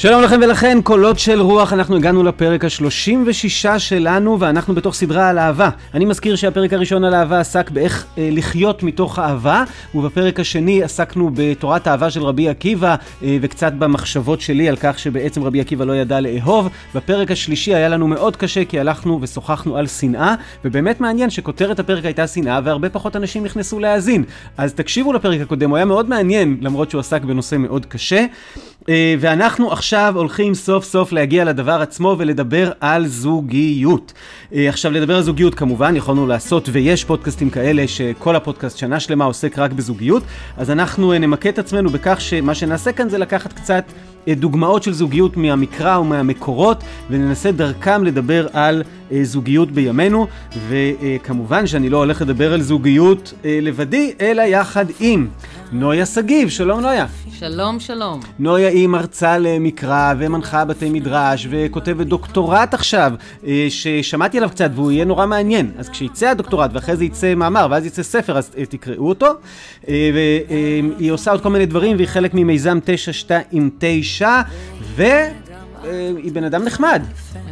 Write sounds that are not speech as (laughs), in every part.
שלום לכם ולכן, קולות של רוח, אנחנו הגענו לפרק ה-36 שלנו ואנחנו בתוך סדרה על אהבה. אני מזכיר שהפרק הראשון על אהבה עסק באיך אה, לחיות מתוך אהבה, ובפרק השני עסקנו בתורת האהבה של רבי עקיבא אה, וקצת במחשבות שלי על כך שבעצם רבי עקיבא לא ידע לאהוב. בפרק השלישי היה לנו מאוד קשה כי הלכנו ושוחחנו על שנאה, ובאמת מעניין שכותרת הפרק הייתה שנאה והרבה פחות אנשים נכנסו להאזין. אז תקשיבו לפרק הקודם, הוא היה מאוד מעניין למרות שהוא עסק בנושא מאוד קשה. אה, ואנחנו עכשיו הולכים סוף סוף להגיע לדבר עצמו ולדבר על זוגיות. אה, עכשיו, לדבר על זוגיות כמובן, יכולנו לעשות, ויש פודקאסטים כאלה שכל הפודקאסט שנה שלמה עוסק רק בזוגיות, אז אנחנו אה, נמקד את עצמנו בכך שמה שנעשה כאן זה לקחת קצת דוגמאות של זוגיות מהמקרא ומהמקורות, וננסה דרכם לדבר על זוגיות בימינו, וכמובן שאני לא הולך לדבר על זוגיות לבדי, אלא יחד עם נויה שגיב. שלום נויה. שלום, שלום. נויה היא מרצה למקרא ומנחה בתי מדרש וכותבת דוקטורט עכשיו, אה, ששמעתי עליו קצת והוא יהיה נורא מעניין. אז כשיצא הדוקטורט ואחרי זה יצא מאמר ואז יצא ספר, אז אה, תקראו אותו. אה, והיא עושה עוד כל מיני דברים והיא חלק ממיזם 929, ו... היא בן אדם נחמד.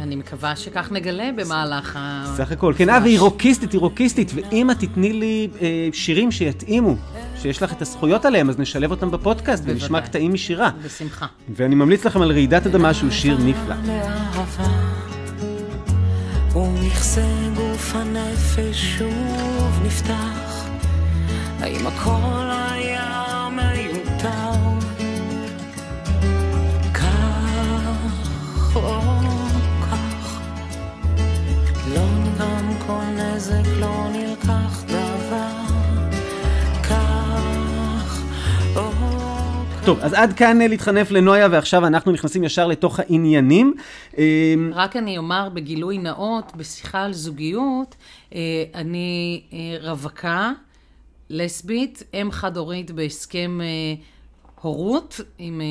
אני מקווה שכך נגלה במהלך ה... סך הכל, כן, אה, והיא רוקיסטית, היא רוקיסטית, ואם את תתני לי אה, שירים שיתאימו, שיש לך את הזכויות עליהם, אז נשלב אותם בפודקאסט ונשמע קטעים משירה. בשמחה. ואני ממליץ לכם על רעידת אדמה שהוא שיר נפלא. ומכסה גוף הנפש שוב נפתח, האם הכל היה מיותר? כך או כך, לא נגרם כל נזק, לא נלקח טוב, אז עד כאן אה, להתחנף לנויה, ועכשיו אנחנו נכנסים ישר לתוך העניינים. אה, רק אני אומר בגילוי נאות, בשיחה על זוגיות, אה, אני רווקה, לסבית, אם חד-הורית בהסכם הורות עם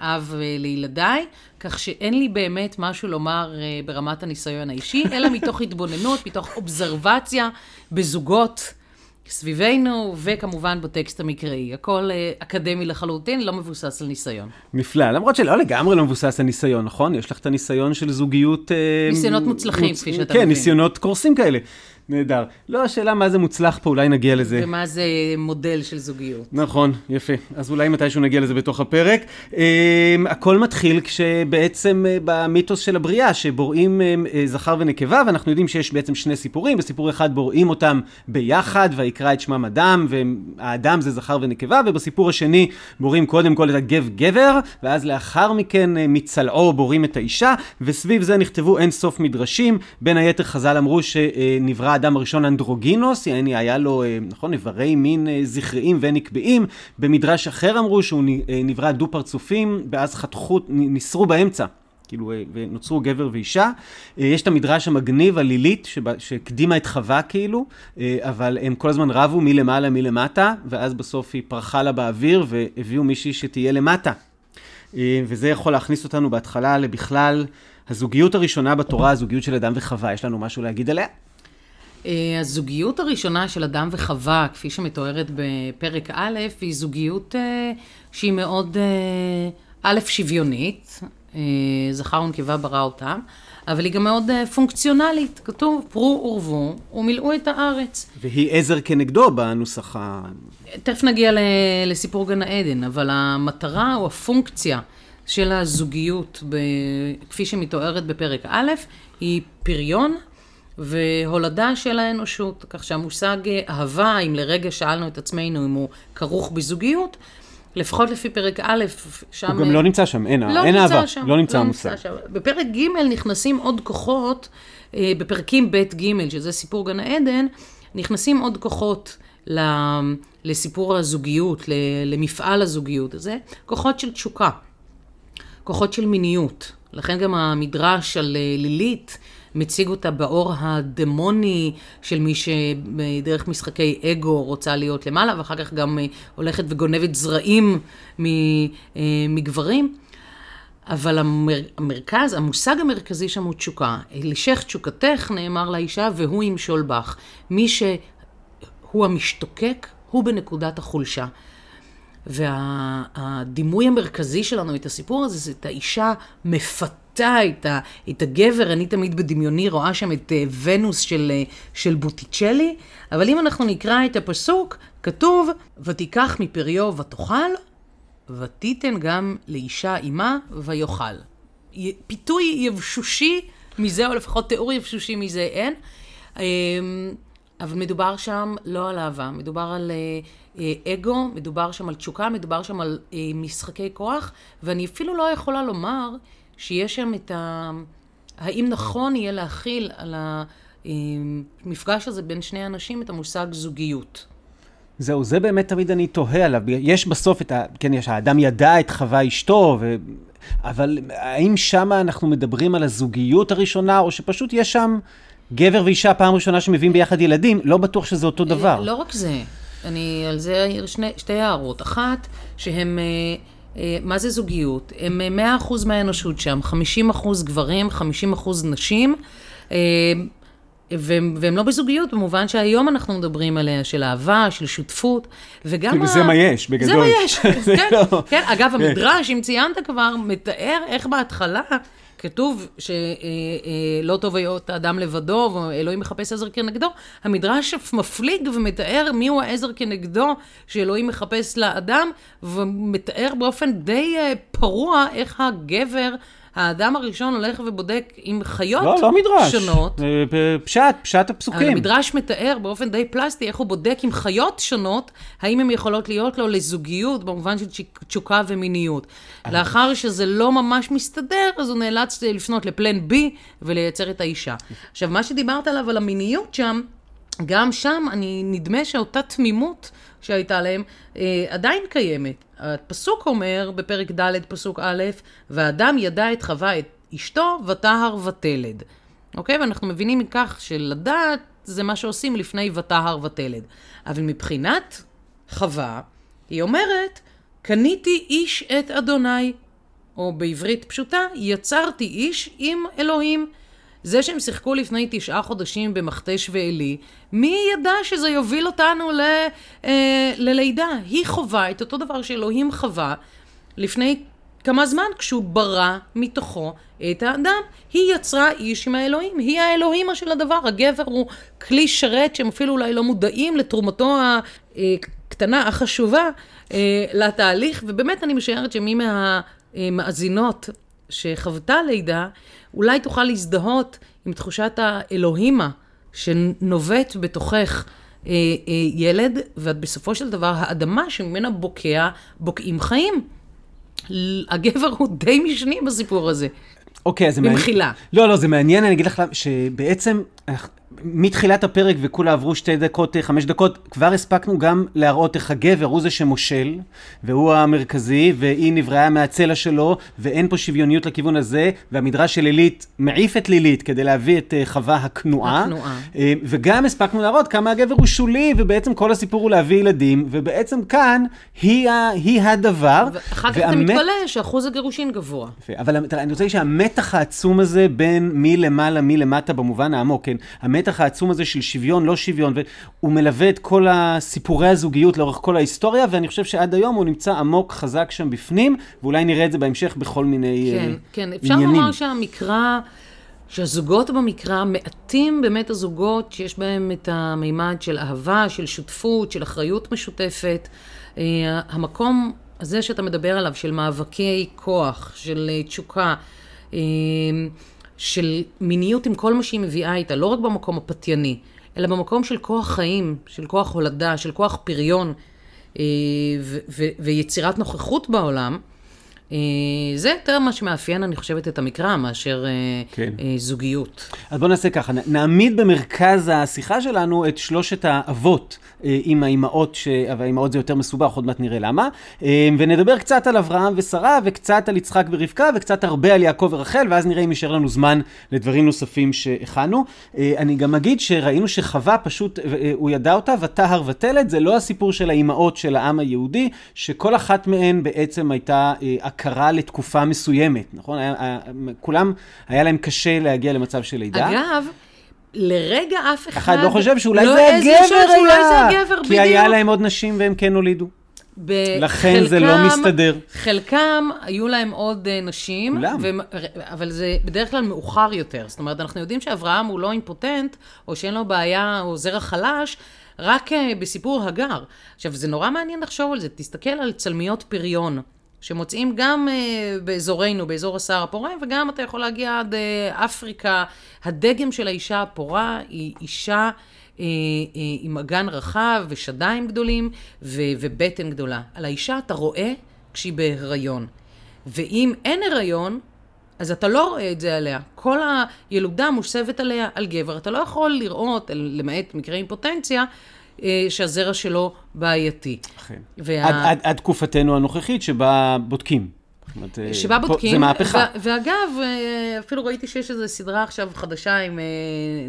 אב לילדיי, כך שאין לי באמת משהו לומר ברמת הניסיון האישי, אלא מתוך התבוננות, מתוך אובזרבציה בזוגות. סביבנו, וכמובן בטקסט המקראי. הכל אה, אקדמי לחלוטין, לא מבוסס על ניסיון. נפלא, למרות שלא לגמרי לא מבוסס על ניסיון, נכון? יש לך את הניסיון של זוגיות... אה, ניסיונות מוצלחים, מוצ... כפי שאתה כן, מבין. כן, ניסיונות קורסים כאלה. נהדר. לא, השאלה מה זה מוצלח פה, אולי נגיע לזה. ומה זה מודל של זוגיות. נכון, יפה. אז אולי מתישהו נגיע לזה בתוך הפרק. Um, הכל מתחיל כשבעצם uh, במיתוס של הבריאה, שבוראים um, uh, זכר ונקבה, ואנחנו יודעים שיש בעצם שני סיפורים. בסיפור אחד בוראים אותם ביחד, ויקרא את שמם אדם, והאדם זה זכר ונקבה, ובסיפור השני בוראים קודם כל את הגב גבר, ואז לאחר מכן מצלעו בוראים את האישה, וסביב זה נכתבו אין סוף מדרשים. בין היתר חז"ל אמרו שנברא האדם הראשון אנדרוגינוס, יעני היה לו, אה, נכון, איברי מין אה, זכריים ונקביים. במדרש אחר אמרו שהוא אה, נברא דו פרצופים, ואז חתכו, ניסרו באמצע. כאילו, ונוצרו גבר ואישה. יש את המדרש המגניב, הלילית, שהקדימה את חווה כאילו, אבל הם כל הזמן רבו מלמעלה מלמטה, ואז בסוף היא פרחה לה באוויר, והביאו מישהי שתהיה למטה. וזה יכול להכניס אותנו בהתחלה לבכלל הזוגיות הראשונה בתורה, הזוגיות של אדם וחווה. יש לנו משהו להגיד עליה? אה, הזוגיות הראשונה של אדם וחווה, כפי שמתוארת בפרק א', היא זוגיות אה, שהיא מאוד, אה, א', שוויונית, זכר ונקבה ברא אותם, אבל היא גם מאוד פונקציונלית. כתוב, פרו ורבו ומילאו את הארץ. והיא עזר כנגדו בנוסח ה... תכף נגיע לסיפור גן העדן, אבל המטרה או הפונקציה של הזוגיות, כפי שמתוארת בפרק א', היא פריון. והולדה של האנושות, כך שהמושג אהבה, אם לרגע שאלנו את עצמנו אם הוא כרוך בזוגיות, לפחות לפי פרק א', שם... הוא גם לא נמצא שם, אין, לא אין אהבה, שם, לא נמצא לא המושג. בפרק ג' נכנסים עוד כוחות, אה, בפרקים ב' ג', שזה סיפור גן העדן, נכנסים עוד כוחות לסיפור הזוגיות, למפעל הזוגיות הזה, כוחות של תשוקה, כוחות של מיניות. לכן גם המדרש על אה, לילית, מציג אותה באור הדמוני של מי שדרך משחקי אגו רוצה להיות למעלה, ואחר כך גם אה, הולכת וגונבת זרעים אה, מגברים. אבל המר, המרכז, המושג המרכזי שם הוא תשוקה. לשך תשוקתך, נאמר לאישה, והוא ימשול בך. מי שהוא המשתוקק, הוא בנקודת החולשה. והדימוי המרכזי שלנו את הסיפור הזה, זה את האישה מפתה את, ה, את הגבר, אני תמיד בדמיוני רואה שם את uh, ונוס של, uh, של בוטיצ'לי, אבל אם אנחנו נקרא את הפסוק, כתוב, ותיקח מפריו ותאכל, ותיתן גם לאישה אימה ויאכל. פיתוי יבשושי מזה, או לפחות תיאור יבשושי מזה אין. אמ, אבל מדובר שם לא על אהבה, מדובר על אה, אה, אגו, מדובר שם על תשוקה, מדובר שם על אה, משחקי כוח, ואני אפילו לא יכולה לומר שיש שם את ה... האם נכון יהיה להכיל על המפגש הזה בין שני אנשים את המושג זוגיות. זהו, זה באמת תמיד אני תוהה עליו. יש בסוף את ה... כן, יש, האדם ידע את חווה אשתו, ו... אבל האם שם אנחנו מדברים על הזוגיות הראשונה, או שפשוט יש שם גבר ואישה פעם ראשונה שמביאים ביחד ילדים? לא בטוח שזה אותו דבר. לא רק זה. אני על זה שני, שתי הערות. אחת, שהם... אה, אה, מה זה זוגיות? הם 100% אה, מהאנושות שם, 50% גברים, 50% נשים. והם, והם לא בזוגיות, במובן שהיום אנחנו מדברים עליה, של אהבה, של שותפות, וגם... ה... זה מה יש, בגדול. זה מה יש, (laughs) כן, לא... כן. אגב, כן. המדרש, אם ציינת כבר, מתאר איך בהתחלה כתוב שלא טוב היות האדם לבדו, ואלוהים מחפש עזר כנגדו. המדרש מפליג ומתאר מיהו העזר כנגדו שאלוהים מחפש לאדם, ומתאר באופן די אה, פרוע איך הגבר... האדם הראשון הולך ובודק עם חיות לא, לא מדרש. שונות. פשט, פשט הפסוקים. המדרש מתאר באופן די פלסטי איך הוא בודק עם חיות שונות, האם הן יכולות להיות לו לזוגיות במובן של תשוקה ומיניות. לאחר שזה לא ממש מסתדר, אז הוא נאלץ לפנות לפלן B ולייצר את האישה. עכשיו, מה שדיברת עליו, על המיניות שם, גם שם, אני, נדמה שאותה תמימות שהייתה להם, אה, עדיין קיימת. הפסוק אומר, בפרק ד', פסוק א', והאדם ידע את חווה את אשתו, וטהר ותלד. אוקיי? ואנחנו מבינים מכך שלדעת זה מה שעושים לפני וטהר ותלד. אבל מבחינת חווה, היא אומרת, קניתי איש את אדוני, או בעברית פשוטה, יצרתי איש עם אלוהים. זה שהם שיחקו לפני תשעה חודשים במכתש ועלי, מי ידע שזה יוביל אותנו ל, אה, ללידה? היא חווה את אותו דבר שאלוהים חווה לפני כמה זמן כשהוא ברא מתוכו את האדם. היא יצרה איש עם האלוהים, היא האלוהימה של הדבר. הגבר הוא כלי שרת שהם אפילו אולי לא מודעים לתרומתו הקטנה, החשובה, אה, לתהליך, ובאמת אני משערת שמי מהמאזינות שחוותה לידה, אולי תוכל להזדהות עם תחושת האלוהימה שנובט בתוכך אה, אה, ילד, ובסופו של דבר האדמה שממנה בוקע, בוקעים חיים. הגבר הוא די משני בסיפור הזה. אוקיי, אז זה מעניין. במחילה. לא, לא, זה מעניין, אני אגיד לך שבעצם מתחילת הפרק וכולה עברו שתי דקות, חמש דקות, כבר הספקנו גם להראות איך הגבר הוא זה שמושל, והוא המרכזי, והיא נבראה מהצלע שלו, ואין פה שוויוניות לכיוון הזה, והמדרש של לילית מעיף את לילית כדי להביא את אה, חווה הכנועה. הכנועה. אה, וגם הספקנו להראות כמה הגבר הוא שולי, ובעצם כל הסיפור הוא להביא ילדים, ובעצם כאן היא, ה, היא הדבר. ואחר כך והמת... אתה מתפלא שאחוז הגירושין גבוה. אבל תראה, אני רוצה להגיד שהמתח העצום הזה בין מי למעלה, מי למטה, במובן העמוק, כן, המתח העצום הזה של שוויון, לא שוויון, והוא מלווה את כל הסיפורי הזוגיות לאורך כל ההיסטוריה, ואני חושב שעד היום הוא נמצא עמוק, חזק שם בפנים, ואולי נראה את זה בהמשך בכל מיני כן, עניינים. כן, כן, אפשר לומר שהמקרא... שהזוגות במקרא, מעטים באמת הזוגות שיש בהם את המימד של אהבה, של שותפות, של אחריות משותפת. Uh, המקום הזה שאתה מדבר עליו, של מאבקי כוח, של uh, תשוקה, uh, של מיניות עם כל מה שהיא מביאה איתה, לא רק במקום הפתייני, אלא במקום של כוח חיים, של כוח הולדה, של כוח פריון אה, ויצירת נוכחות בעולם. אה, זה יותר מה שמאפיין, אני חושבת, את המקרא, מאשר אה, כן. זוגיות. אז בואו נעשה ככה, נעמיד במרכז השיחה שלנו את שלושת האבות אה, עם האימהות, ש... אבל האימהות זה יותר מסובך, עוד מעט נראה למה. אה, ונדבר קצת על אברהם ושרה, וקצת על יצחק ורבקה, וקצת הרבה על יעקב ורחל, ואז נראה אם יישאר לנו זמן לדברים נוספים שהכנו. אה, אני גם אגיד שראינו שחווה פשוט, הוא ידע אותה, וטהר ותלת, זה לא הסיפור של האימהות של העם היהודי, שכל אחת מהן בעצם הייתה הכרה לתקופה מסוימת, נכון? היה, היה, כולם, היה להם קשה להגיע למצב של לידה. אגב, לרגע אף אחד... אחד לא חושב שאולי לא זה הגבר לחשוב שאולי היה, זה הגבר, כי היה בדיוק. להם עוד נשים והם כן הולידו. בחלקם, לכן זה לא מסתדר. חלקם, היו להם עוד אה, נשים. כולם. והם- אבל זה בדרך כלל מאוחר יותר. זאת אומרת, אנחנו יודעים שאברהם הוא לא אימפוטנט, או שאין לו בעיה, או זרע חלש, רק אה, בסיפור הגר. עכשיו, זה נורא מעניין לחשוב על זה. תסתכל על צלמיות פריון. שמוצאים גם אה, באזורנו, באזור הסהר הפורה, וגם אתה יכול להגיע עד אה, אפריקה. הדגם של האישה הפורה היא אישה אה, אה, עם אגן רחב ושדיים גדולים ו- ובטן גדולה. על האישה אתה רואה כשהיא בהיריון. ואם אין הריון, אז אתה לא רואה את זה עליה. כל הילודה מוסבת עליה על גבר. אתה לא יכול לראות, למעט מקרי אימפוטנציה, שהזרע שלו בעייתי. אכן. וה- עד, עד, עד תקופתנו הנוכחית שבה בודקים. אומרת, אה, שבה פה- בודקים. זה מהפכה. ואגב, אה, אפילו ראיתי שיש איזו סדרה עכשיו חדשה עם אה,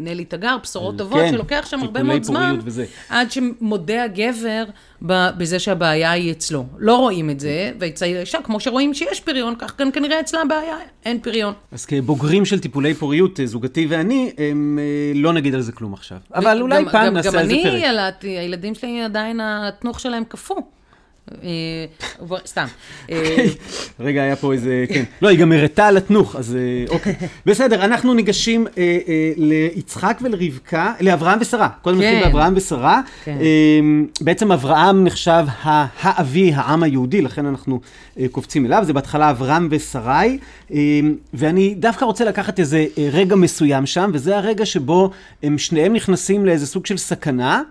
נלי תגר, בשורות טובות, כן, שלוקח שם הרבה מאוד זמן, וזה. עד שמודה הגבר בזה שהבעיה היא אצלו. לא רואים את זה, ואצל האישה, כמו שרואים שיש פריון, כך גם כנראה אצלה הבעיה, אין פריון. אז כבוגרים של טיפולי פוריות, אה, זוגתי ואני, הם, אה, לא נגיד על זה כלום עכשיו. אבל אולי גם- פעם גם- נעשה גם על זה אני פרק. ילדתי, הילדים שלי עדיין, התנוך שלהם קפוא. אה, סתם. אה, רגע, היה פה איזה, כן. לא, היא גם הראתה על התנוך, אז אה, אוקיי. בסדר, אנחנו ניגשים ליצחק ולרבקה, לאברהם ושרה. קודם נתחיל כן. באברהם ושרה. כן. אה, בעצם אברהם נחשב האבי, העם היהודי, לכן אנחנו קופצים אליו. זה בהתחלה אברהם ושרי. אה, ואני דווקא רוצה לקחת איזה רגע מסוים שם, וזה הרגע שבו הם שניהם נכנסים לאיזה סוג של סכנה.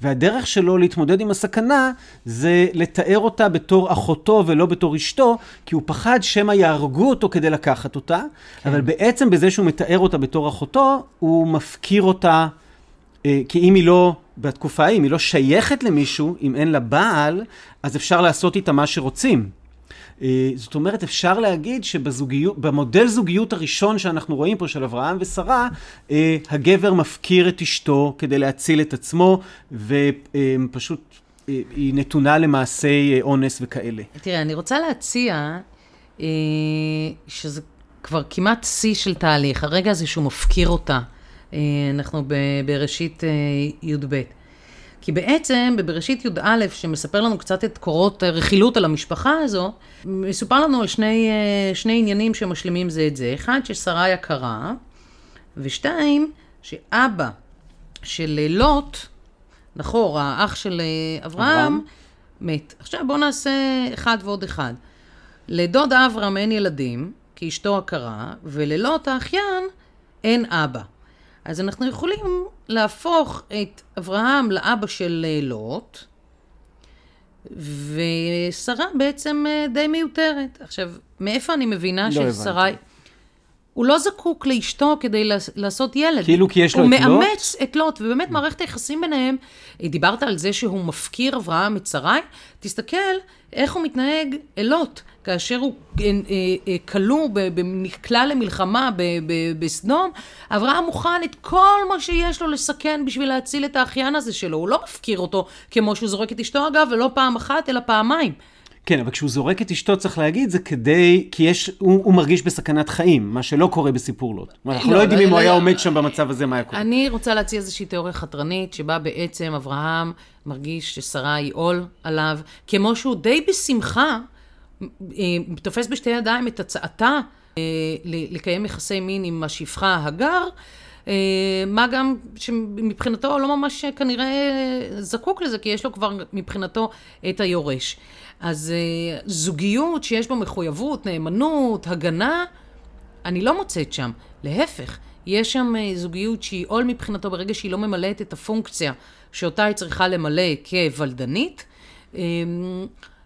והדרך שלו להתמודד עם הסכנה זה לתאר אותה בתור אחותו ולא בתור אשתו, כי הוא פחד שמא יהרגו אותו כדי לקחת אותה, כן. אבל בעצם בזה שהוא מתאר אותה בתור אחותו, הוא מפקיר אותה, אה, כי אם היא לא, בתקופה ההיא, אם היא לא שייכת למישהו, אם אין לה בעל, אז אפשר לעשות איתה מה שרוצים. אה, זאת אומרת, אפשר להגיד שבמודל זוגיות הראשון שאנחנו רואים פה של אברהם ושרה, אה, הגבר מפקיר את אשתו כדי להציל את עצמו, ופשוט אה, היא נתונה למעשי אונס וכאלה. תראה, אני רוצה להציע שזה כבר כמעט שיא של תהליך, הרגע הזה שהוא מפקיר אותה. אנחנו בראשית י"ב. כי בעצם בבראשית י"א, שמספר לנו קצת את קורות הרכילות על המשפחה הזו, מסופר לנו על שני, אה, שני עניינים שמשלימים זה את זה. אחד, ששרה יקרה, ושתיים, שאבא של לוט, נחור, האח של אה, אברהם, אברהם. מת. עכשיו בואו נעשה אחד ועוד אחד. לדוד אברהם אין ילדים, כי אשתו עקרה, וללוט האחיין אין אבא. אז אנחנו יכולים להפוך את אברהם לאבא של אה, לוט, ושרה בעצם אה, די מיותרת. עכשיו, מאיפה אני מבינה לא ששרה... הבנתי. הוא לא זקוק לאשתו כדי לעש- לעשות ילד. כאילו כי יש לו הוא את לוט? מאמץ את לוט, ובאמת מערכת היחסים ביניהם, דיברת על זה שהוא מפקיר אברהם שרי, תסתכל איך הוא מתנהג אל לוט, כאשר הוא אה, אה, אה, כלוא, נקלע למלחמה בסדום, אברהם מוכן את כל מה שיש לו לסכן בשביל להציל את האחיין הזה שלו, הוא לא מפקיר אותו כמו שהוא זורק את אשתו אגב, ולא פעם אחת, אלא פעמיים. כן, אבל כשהוא זורק את אשתו, צריך להגיד, זה כדי, כי יש, הוא, הוא מרגיש בסכנת חיים, מה שלא קורה בסיפור לוט. אנחנו לא, לא, יודעים לא, אם הוא לא, היה לא. עומד שם במצב הזה, מה היה קורה. אני רוצה להציע איזושהי תיאוריה חתרנית, שבה בעצם אברהם מרגיש ששרה היא עול עליו, כמו שהוא די בשמחה אה, תופס בשתי ידיים את הצעתה אה, לקיים יחסי מין עם השפחה הגר, אה, מה גם שמבחינתו לא ממש כנראה זקוק לזה, כי יש לו כבר מבחינתו את היורש. אז אה, זוגיות שיש בה מחויבות, נאמנות, הגנה, אני לא מוצאת שם. להפך, יש שם אה, זוגיות שהיא עול מבחינתו ברגע שהיא לא ממלאת את הפונקציה שאותה היא צריכה למלא כוולדנית.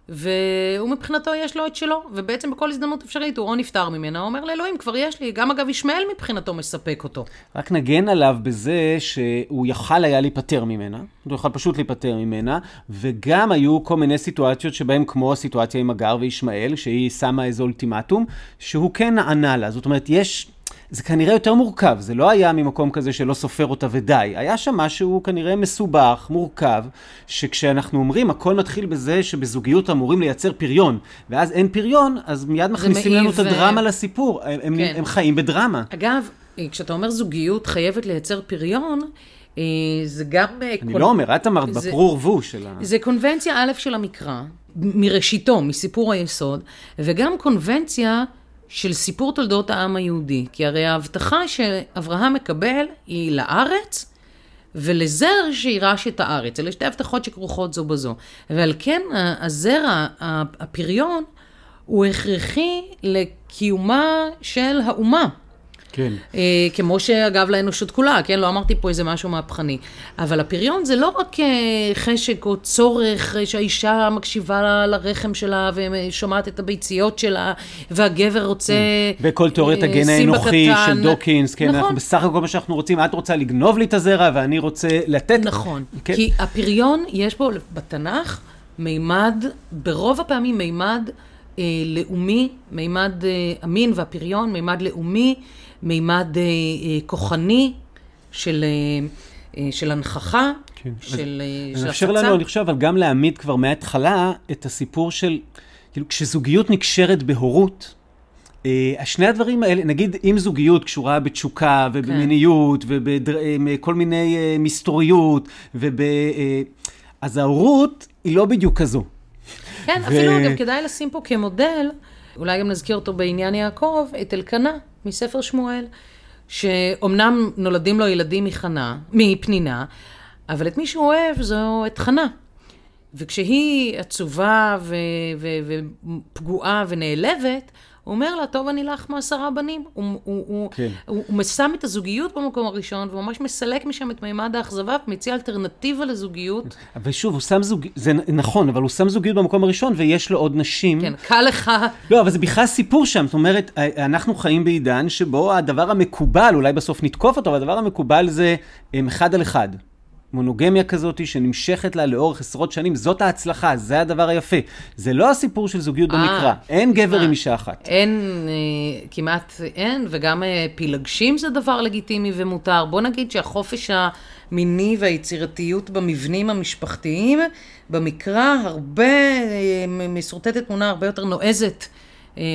והוא מבחינתו יש לו את שלו, ובעצם בכל הזדמנות אפשרית הוא או נפטר ממנה, או אומר לאלוהים, כבר יש לי. גם אגב, ישמעאל מבחינתו מספק אותו. רק נגן עליו בזה שהוא יכל היה להיפטר ממנה, הוא יכל פשוט להיפטר ממנה, וגם היו כל מיני סיטואציות שבהן, כמו הסיטואציה עם הגר וישמעאל, שהיא שמה איזה אולטימטום, שהוא כן נענה לה. זאת אומרת, יש, זה כנראה יותר מורכב, זה לא היה ממקום כזה שלא סופר אותה ודי. היה שם משהו כנראה מסובך, מורכב, שכשאנחנו אומרים, הכל מתחיל בזה שבזוגיות אמורים לייצר פריון, ואז אין פריון, אז מיד מכניסים לנו את הדרמה לסיפור. הם, כן. הם, חיים בדרמה. אגב, כשאתה אומר זוגיות חייבת לייצר פריון, אה, זה גם... אה, אני קונ... לא אומר, את אמרת בפרו ורבו של ה... זה קונבנציה א' של המקרא, מראשיתו, מסיפור היסוד, וגם קונבנציה של סיפור תולדות העם היהודי. כי הרי ההבטחה שאברהם מקבל היא לארץ, ולזר שירש את הארץ. אלה שתי הבטחות שכרוכות זו בזו. ועל כן הזרע, הפריון, הוא הכרחי לקיומה של האומה. כן. אה, כמו שאגב לאנושות כולה, כן? לא אמרתי פה איזה משהו מהפכני. אבל הפריון זה לא רק אה, חשק או צורך אה, שהאישה מקשיבה לרחם שלה ושומעת את הביציות שלה, והגבר רוצה... כן. וכל תיאוריית הגן האנוכי של דוקינס, כן, נכון. אנחנו בסך הכל מה שאנחנו רוצים, את רוצה לגנוב לי את הזרע ואני רוצה לתת... נכון. כן. כי הפריון, יש פה בתנ"ך מימד, ברוב הפעמים מימד אה, לאומי, מימד אה, המין והפריון, מימד לאומי. מימד אה, אה, כוחני של, אה, אה, של הנכחה, כן. של, אה, הפצה. מאפשר לנו, אני חושב, אבל גם להעמיד כבר מההתחלה את הסיפור של, כאילו, כשזוגיות נקשרת בהורות, Uh, שני הדברים האלה, נגיד אם זוגיות קשורה בתשוקה ובמיניות כן. ובכל מיני uh, מסתוריות, וב, אז ההורות היא לא בדיוק כזו. כן, ו... אפילו אגב כדאי לשים פה כמודל, אולי גם נזכיר אותו בעניין יעקב, את אלקנה. מספר שמואל, שאומנם נולדים לו ילדים מחנה, מפנינה, אבל את מי שהוא אוהב זו את חנה. וכשהיא עצובה ופגועה ונעלבת, הוא אומר לה, טוב, אני לך מעשרה בנים. הוא, הוא, הוא, כן. הוא, הוא שם את הזוגיות במקום הראשון, וממש מסלק משם את מימד האכזבה, ומציע אלטרנטיבה לזוגיות. ושוב, הוא שם זוגיות, זה נכון, אבל הוא שם זוגיות במקום הראשון, ויש לו עוד נשים. כן, קל לך. לא, אבל זה בכלל סיפור שם. זאת אומרת, אנחנו חיים בעידן שבו הדבר המקובל, אולי בסוף נתקוף אותו, אבל הדבר המקובל זה אחד על אחד. מונוגמיה כזאת שנמשכת לה לאורך עשרות שנים, זאת ההצלחה, זה הדבר היפה. זה לא הסיפור של זוגיות 아, אה, במקרא, אין גבר עם אישה אחת. אין, אה, כמעט אין, וגם אה, פילגשים זה דבר לגיטימי ומותר. בוא נגיד שהחופש המיני והיצירתיות במבנים המשפחתיים, במקרא הרבה, משורטטת תמונה הרבה יותר נועזת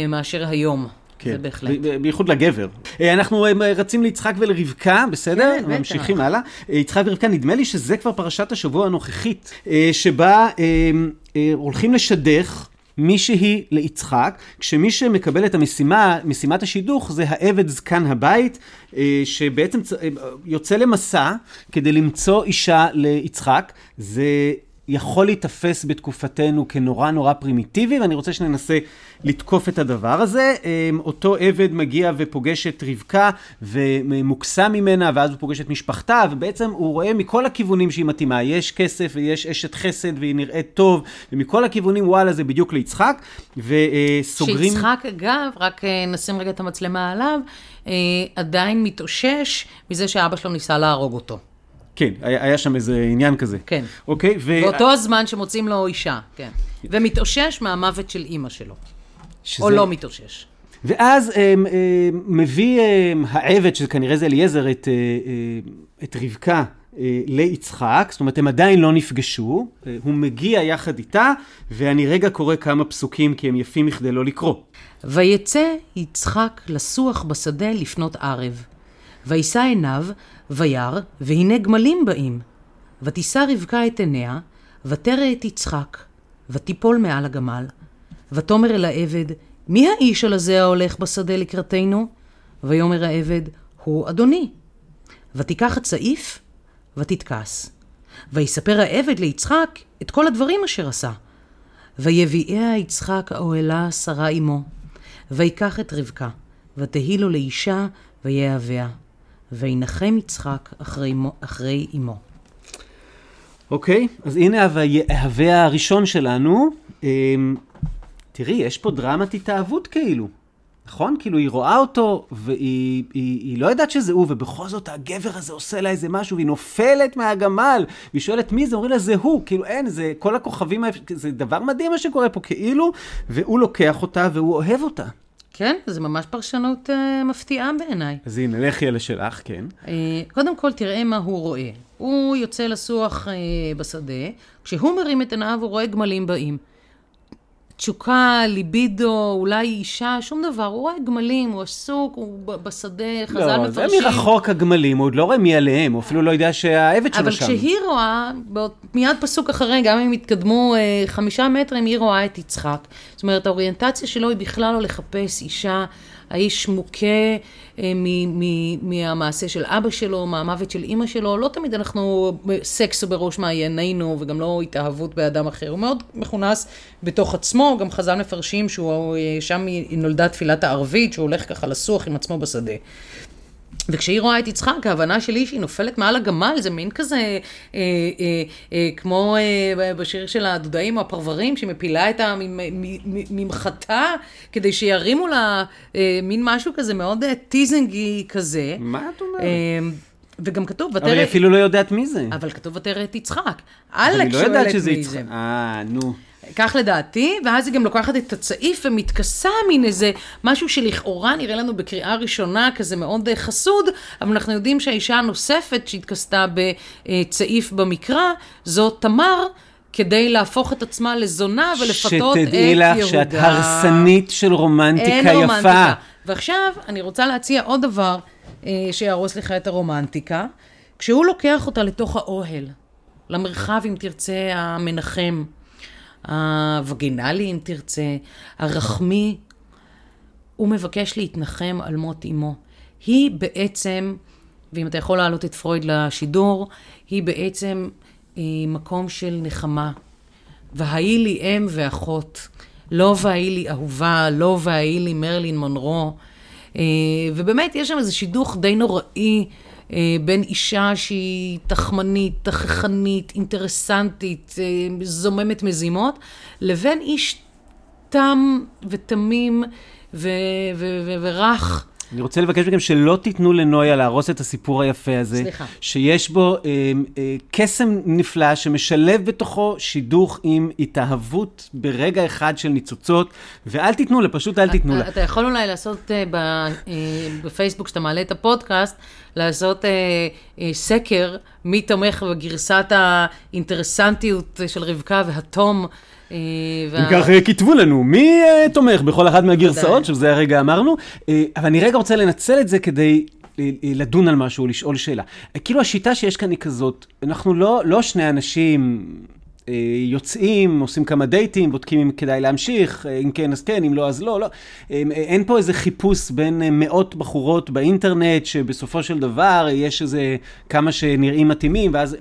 מאשר היום. כן, זה בהחלט. בייחוד לגבר. אה, אנחנו אה, רצים ליצחק ולרבקה, בסדר? כן, ממשיכים הלאה. אה, יצחק ורבקה, נדמה לי שזה כבר פרשת השבוע הנוכחית, שבה הולכים לשדך. מישהי ליצחק, כשמי שמקבל את המשימה, משימת השידוך, זה העבד זקן הבית, שבעצם יוצא למסע כדי למצוא אישה ליצחק. זה יכול להיתפס בתקופתנו כנורא נורא פרימיטיבי, ואני רוצה שננסה לתקוף את הדבר הזה. אמ, אותו עבד מגיע ופוגש את רבקה ומוקסם ממנה, ואז הוא פוגש את משפחתה, ובעצם הוא רואה מכל הכיוונים שהיא מתאימה. יש כסף ויש אשת חסד והיא נראית טוב, ומכל הכיוונים וואלה זה בדיוק ליצחק, וסוגרים... שיצחק אגב, רק אה, נשים רגע את המצלמה עליו, אה, עדיין מתאושש מזה שאבא שלו ניסה להרוג אותו. כן, היה, היה שם איזה עניין כזה. כן. אוקיי, ו... באותו הזמן שמוצאים לו אישה, כן. ומתאושש מהמוות של אימא שלו. שזה... או לא מתאושש. ואז הם, הם, מביא הם, העבד, שכנראה זה אליעזר, את, אה, אה, את רבקה אה, ליצחק, זאת אומרת, הם עדיין לא נפגשו, הוא מגיע יחד איתה, ואני רגע קורא כמה פסוקים, כי הם יפים מכדי לא לקרוא. ויצא יצחק לסוח בשדה לפנות ערב. וישא עיניו, וירא, והנה גמלים באים. ותישא רבקה את עיניה, ותרא את יצחק, ותיפול מעל הגמל. ותאמר אל העבד, מי האיש על הזה ההולך בשדה לקראתנו? ויאמר העבד, הוא אדוני. ותיקח הצעיף, ותתכס. ויספר העבד ליצחק את כל הדברים אשר עשה. ויביאיה יצחק האוהלה שרה אמו. ויקח את רבקה, ותהי לו לאישה, ויהביה. וינחם יצחק אחרי, אחרי אמו. אוקיי, okay, אז הנה ההווה הראשון שלנו. אמ, תראי, יש פה דרמת התאהבות כאילו. נכון? כאילו, היא רואה אותו, והיא היא, היא לא יודעת שזה הוא, ובכל זאת הגבר הזה עושה לה איזה משהו, והיא נופלת מהגמל, והיא שואלת מי זה, אומרים לה זה הוא, כאילו אין, זה כל הכוכבים, זה דבר מדהים מה שקורה פה, כאילו, והוא לוקח אותה והוא אוהב אותה. כן, זו ממש פרשנות uh, מפתיעה בעיניי. אז הנה, לכי על השלך, כן. Uh, קודם כל, תראה מה הוא רואה. הוא יוצא לסוח uh, בשדה, כשהוא מרים את עיניו הוא רואה גמלים באים. תשוקה, ליבידו, אולי אישה, שום דבר. הוא רואה גמלים, הוא עסוק, הוא בשדה, חז"ל לא, מפרשים. זה מרחוק הגמלים, הוא עוד לא רואה מי עליהם, הוא אפילו לא יודע שהעבד שלו אבל שם. כשהיא רואה, מיד פסוק אחרי, גם אם יתקדמו אה, חמישה מטרים, היא רואה את יצחק. זאת אומרת, האוריינטציה שלו היא בכלל לא לחפש אישה. האיש מוכה אה, מ- מ- מהמעשה של אבא שלו, מהמוות של אימא שלו. לא תמיד אנחנו, סקס הוא בראש מעיינינו, וגם לא התאהבות באדם אחר. הוא מאוד מכונס בתוך עצמו, גם חז"ל מפרשים שהוא, אה, שם היא נולדה תפילת הערבית, שהוא הולך ככה לסוח עם עצמו בשדה. וכשהיא רואה את יצחק, ההבנה שלי שהיא נופלת מעל הגמל, זה מין כזה, אה, אה, אה, כמו אה, בשיר של הדודאים או הפרברים, שמפילה את הממחטה, כדי שירימו לה אה, מין משהו כזה מאוד אה, טיזנגי כזה. מה את אומרת? אה, וגם כתוב, אבל היא ותראה... אפילו לא יודעת מי זה. אבל כתוב ותראה את יצחק. אבל היא עלק לא יודעת שואלת שזה מי יצחק. זה. אה, נו. כך לדעתי, ואז היא גם לוקחת את הצעיף ומתכסה מין איזה משהו שלכאורה נראה לנו בקריאה ראשונה כזה מאוד אה, חסוד, אבל אנחנו יודעים שהאישה הנוספת שהתכסתה בצעיף במקרא, זו תמר. כדי להפוך את עצמה לזונה ולפתות את יהודה. שתדעי לך שאת הרסנית של רומנטיקה אין יפה. רומנטיקה. ועכשיו אני רוצה להציע עוד דבר אה, שיהרוס לך את הרומנטיקה. כשהוא לוקח אותה לתוך האוהל, למרחב, אם תרצה, המנחם, הווגינלי, אם תרצה, הרחמי, הוא מבקש להתנחם על מות אמו. היא בעצם, ואם אתה יכול להעלות את פרויד לשידור, היא בעצם אה, מקום של נחמה. וההיא לי אם ואחות, לא וההיא לי אהובה, לא וההיא לי מרלין מונרו. אה, ובאמת, יש שם איזה שידוך די נוראי בין אישה שהיא תחמנית, תככנית, אינטרסנטית, אה, זוממת מזימות, לבין איש תם ותמים ו- ו- ו- ורך. אני רוצה לבקש מכם שלא תיתנו לנויה להרוס את הסיפור היפה הזה. סליחה. שיש בו אה, אה, קסם נפלא שמשלב בתוכו שידוך עם התאהבות ברגע אחד של ניצוצות, ואל תיתנו לה, פשוט אל תיתנו לה. אתה יכול אולי לעשות אה, ב- אה, בפייסבוק, כשאתה מעלה את הפודקאסט, לעשות אה, אה, סקר מי תומך בגרסת האינטרסנטיות של רבקה והתום. אה, וה- אם כך, כתבו לנו, מי אה, תומך בכל אחת מהגרסאות. שזה הרגע אמרנו, אה, אבל אני רגע רוצה לנצל את זה כדי אה, אה, לדון על משהו, לשאול שאלה. אה, כאילו השיטה שיש כאן היא כזאת, אנחנו לא, לא שני אנשים יוצאים, עושים כמה דייטים, בודקים אם כדאי להמשיך, אה, אם כן אז כן, אם לא אז לא, לא. אה, אה, אין פה איזה חיפוש בין אה, מאות בחורות באינטרנט, שבסופו של דבר אה, יש איזה כמה שנראים מתאימים, ואז...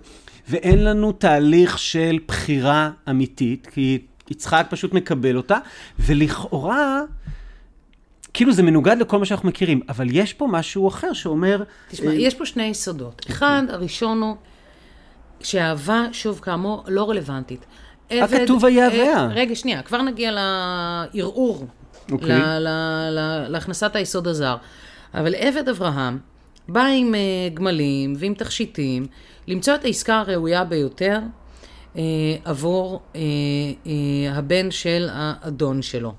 ואין לנו תהליך של בחירה אמיתית, כי יצחק פשוט מקבל אותה, ולכאורה, כאילו זה מנוגד לכל מה שאנחנו מכירים, אבל יש פה משהו אחר שאומר, תשמע, אה, יש פה שני יסודות. אחד, הראשון הוא שאהבה, שוב, כאמור, לא רלוונטית. עבד- כתוב היה אה. רגע, שנייה, כבר נגיע לערעור, אוקיי. ל- ל- ל- להכנסת היסוד הזר. אבל עבד אברהם בא עם אה, גמלים ועם תכשיטים, למצוא את העסקה הראויה ביותר אה, עבור אה, אה, הבן של האדון שלו.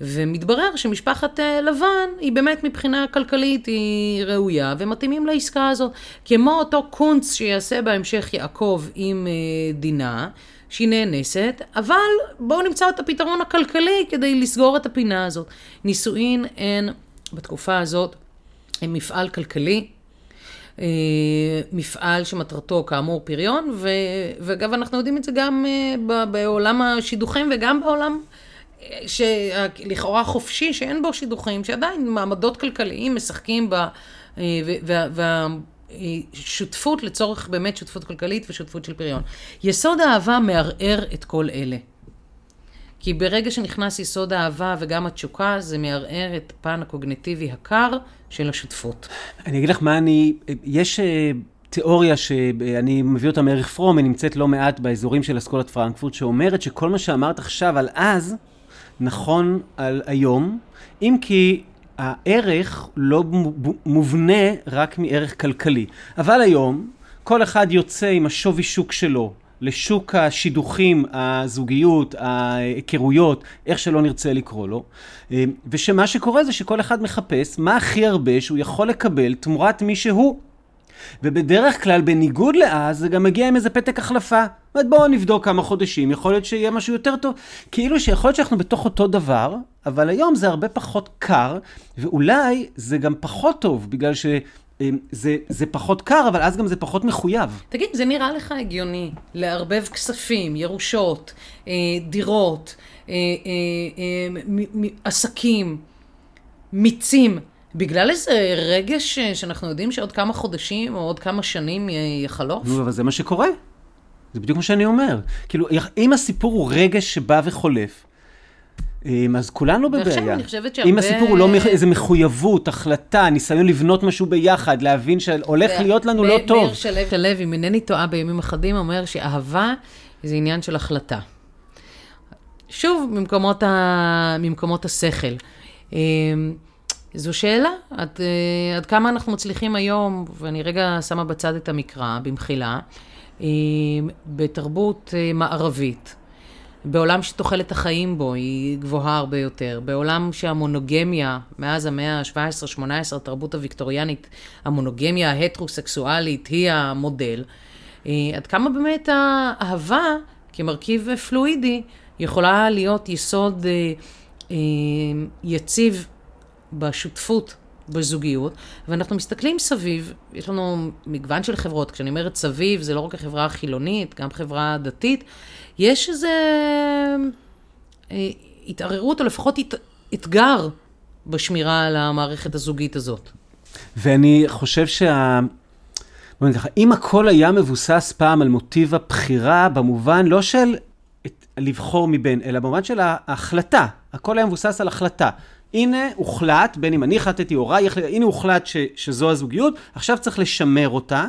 ומתברר שמשפחת אה, לבן היא באמת מבחינה כלכלית היא ראויה ומתאימים לעסקה הזאת. כמו אותו קונץ שיעשה בהמשך יעקב עם אה, דינה, שהיא נאנסת, אבל בואו נמצא את הפתרון הכלכלי כדי לסגור את הפינה הזאת. נישואין הן בתקופה הזאת הם מפעל כלכלי, אה, מפעל שמטרתו כאמור פריון, ואגב אנחנו יודעים את זה גם בעולם השידוכים וגם בעולם שלכאורה חופשי, שאין בו שידוכים, שעדיין מעמדות כלכליים משחקים ב... אה, והשותפות לצורך באמת שותפות כלכלית ושותפות של פריון. יסוד האהבה מערער את כל אלה. כי ברגע שנכנס יסוד האהבה וגם התשוקה, זה מערער את הפן הקוגנטיבי הקר של השותפות. אני אגיד לך מה אני, יש אה, תיאוריה שאני מביא אותה מערך פרום, היא נמצאת לא מעט באזורים של אסכולת פרנקפורט, שאומרת שכל מה שאמרת עכשיו על אז, נכון על היום, אם כי הערך לא מוב- מובנה רק מערך כלכלי. אבל היום, כל אחד יוצא עם השווי שוק שלו לשוק השידוכים, הזוגיות, ההיכרויות, איך שלא נרצה לקרוא לו, אה, ושמה שקורה זה שכל אחד מחפש מה הכי הרבה שהוא יכול לקבל תמורת מי שהוא. ובדרך כלל, בניגוד לאז, זה גם מגיע עם איזה פתק החלפה. זאת אומרת, בואו נבדוק כמה חודשים, יכול להיות שיהיה משהו יותר טוב. כאילו שיכול להיות שאנחנו בתוך אותו דבר, אבל היום זה הרבה פחות קר, ואולי זה גם פחות טוב, בגלל ש... אה, זה, זה פחות קר, אבל אז גם זה פחות מחויב. תגיד, זה נראה לך הגיוני לערבב כספים, ירושות, אה, דירות, אה, עסקים, מיצים, בגלל איזה רגש שאנחנו יודעים שעוד כמה חודשים או עוד כמה שנים יחלוף? נו, אבל זה מה שקורה. זה בדיוק מה שאני אומר. כאילו, אם הסיפור הוא רגש שבא וחולף, אמ, אז כולנו בבעיה. ועכשיו אני חושבת שהרבה... אם הסיפור הוא לא איזה מחויבות, החלטה, ניסיון לבנות משהו ביחד, להבין שהולך להיות לנו לא טוב. מאיר שלו, שלו, אם אינני טועה בימים אחדים, אומר שאהבה זה עניין של החלטה. שוב, ממקומות, ה... ממקומות השכל. זו שאלה, עד, אה, עד כמה אנחנו מצליחים היום, ואני רגע שמה בצד את המקרא, במחילה, אמ, בתרבות אה, מערבית. בעולם שתוחלת החיים בו היא גבוהה הרבה יותר, בעולם שהמונוגמיה, מאז המאה ה-17-18, התרבות הוויקטוריאנית, המונוגמיה ההטרוסקסואלית היא המודל, אה, עד כמה באמת האהבה כמרכיב פלואידי יכולה להיות יסוד אה, אה, יציב בשותפות בזוגיות, ואנחנו מסתכלים סביב, יש לנו מגוון של חברות, כשאני אומרת סביב, זה לא רק החברה החילונית, גם חברה דתית, יש איזה אה, התערערות, או לפחות הת, אתגר בשמירה על המערכת הזוגית הזאת. ואני חושב שה... בואי נגיד ככה, אם הכל היה מבוסס פעם על מוטיב הבחירה, במובן לא של את, לבחור מבין, אלא במובן של ההחלטה. הכל היה מבוסס על החלטה. הנה הוחלט, בין אם אני החלטתי או החלטה, הנה הוחלט ש, שזו הזוגיות, עכשיו צריך לשמר אותה.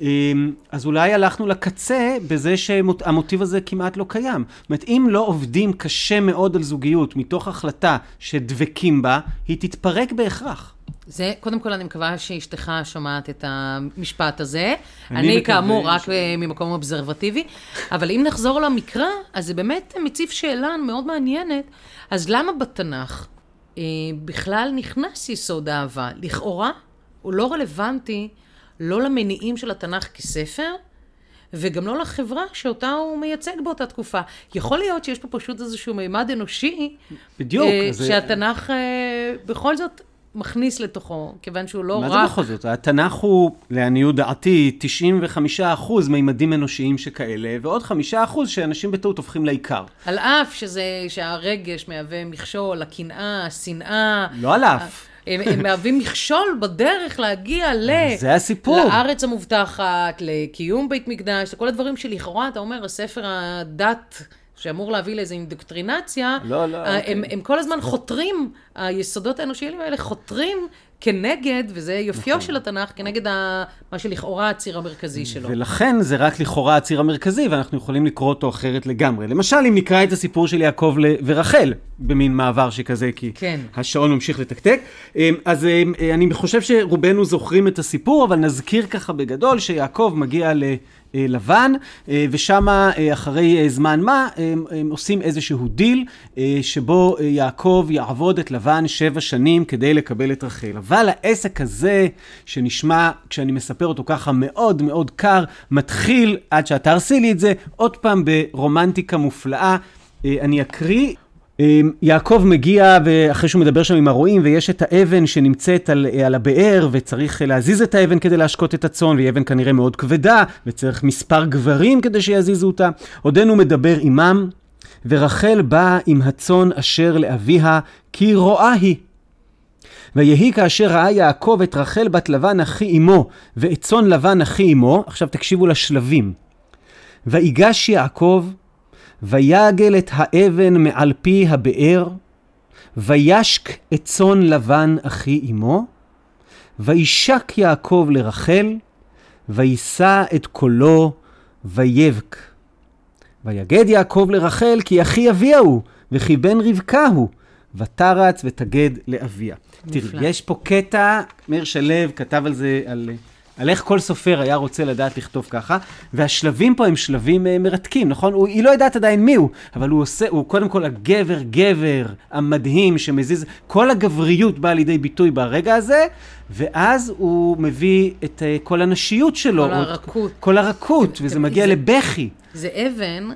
אמ, אז אולי הלכנו לקצה בזה שהמוטיב הזה כמעט לא קיים. זאת אומרת, אם לא עובדים קשה מאוד על זוגיות מתוך החלטה שדבקים בה, היא תתפרק בהכרח. זה, קודם כל, אני מקווה שאשתך שומעת את המשפט הזה. אני, אני כאמור, רק ש... ממקום אובזרבטיבי. אבל אם נחזור למקרא, אז זה באמת מציב שאלה מאוד מעניינת. אז למה בתנ"ך אה, בכלל נכנס יסוד אהבה? לכאורה, הוא לא רלוונטי לא למניעים של התנ"ך כספר, וגם לא לחברה שאותה הוא מייצג באותה תקופה. יכול להיות שיש פה פשוט איזשהו מימד אנושי, בדיוק, אה, שהתנ"ך אה, בכל זאת מכניס לתוכו, כיוון שהוא לא מה רק... מה זה בכל זאת? התנ"ך הוא, לעניות דעתי, 95% מימדים אנושיים שכאלה, ועוד 5% שאנשים בטעות הופכים לעיקר. על אף שזה, שהרגש מהווה מכשול, הקנאה, השנאה. לא על אף. הם, הם מהווים מכשול בדרך להגיע ל... זה הסיפור. לארץ המובטחת, לקיום בית מקדש, לכל הדברים שלכאורה, אתה אומר, הספר הדת... שאמור להביא לאיזו אינדוקטרינציה, לא, לא, הם, אוקיי. הם כל הזמן חותרים, היסודות האנושיים האלה חותרים כנגד, וזה יופיו נכון. של התנ"ך, כנגד ה, מה שלכאורה הציר המרכזי שלו. ולכן זה רק לכאורה הציר המרכזי, ואנחנו יכולים לקרוא אותו אחרת לגמרי. למשל, אם נקרא את הסיפור של יעקב ורחל, במין מעבר שכזה, כי כן. השעון ממשיך לתקתק. אמ, אז אמ, אני חושב שרובנו זוכרים את הסיפור, אבל נזכיר ככה בגדול שיעקב מגיע ל... אה, לבן, אה, ושם אה, אחרי זמן מה הם, הם עושים איזשהו דיל שבו יעקב יעבוד את לבן שבע שנים כדי לקבל את רחל. אבל העסק הזה, שנשמע, כשאני מספר אותו ככה, מאוד מאוד קר, מתחיל, עד שאת תהרסי לי את זה, עוד פעם ברומנטיקה מופלאה. אני אקריא. אמ, יעקב מגיע, אחרי שהוא מדבר שם עם הרועים, ויש את האבן שנמצאת על, על הבאר, וצריך להזיז את האבן כדי להשקות את הצאן, והיא אבן כנראה מאוד כבדה, וצריך מספר גברים כדי שיזיזו אותה. עודנו מדבר עמם, ורחל באה עם הצאן אשר לאביה, כי רואה היא. ויהי כאשר ראה יעקב את רחל בת לבן אחי אמו, ואת צאן לבן אחי אמו, עכשיו תקשיבו לשלבים. ויגש יעקב, ויגל את האבן מעל פי הבאר, וישק את צאן לבן אחי אמו, וישק יעקב לרחל, וישא את קולו, ויבק. ויגד יעקב לרחל, כי אחי אביה הוא, וכי בן רבקה הוא, ותרץ ותגד לאביה. תראי, יש פה קטע, מאיר שלו כתב על זה, על על איך כל סופר היה רוצה לדעת לכתוב ככה, והשלבים פה הם שלבים uh, מרתקים, נכון? הוא, היא לא יודעת עדיין מי הוא, אבל הוא עושה, הוא קודם כל הגבר, גבר, המדהים, שמזיז, כל הגבריות באה לידי ביטוי ברגע הזה, ואז הוא מביא את uh, כל הנשיות שלו. כל הרכות. כל הרכות, וזה מגיע זה, לבכי. זה אבן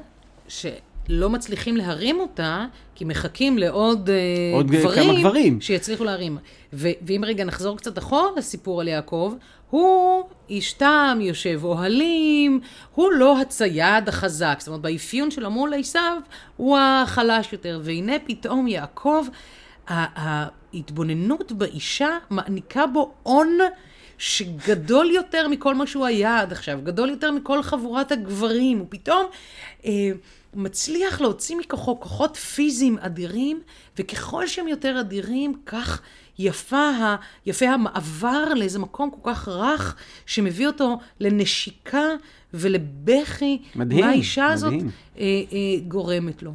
שלא מצליחים להרים אותה, כי מחכים לעוד uh, עוד גברים, כמה גברים שיצליחו להרים. ו- ואם רגע נחזור קצת אחורה לסיפור על יעקב, הוא איש תם, יושב אוהלים, הוא לא הצייד החזק. זאת אומרת, באפיון שלו מול עשיו, הוא החלש יותר. והנה פתאום יעקב, ההתבוננות באישה מעניקה בו הון שגדול יותר מכל מה שהוא היה עד עכשיו, גדול יותר מכל חבורת הגברים. הוא פתאום אה, מצליח להוציא מכוחו כוחות פיזיים אדירים, וככל שהם יותר אדירים, כך יפה, יפה המעבר לאיזה מקום כל כך רך, שמביא אותו לנשיקה ולבכי. מדהים, מה האישה מדהים. הזאת אה, אה, גורמת לו.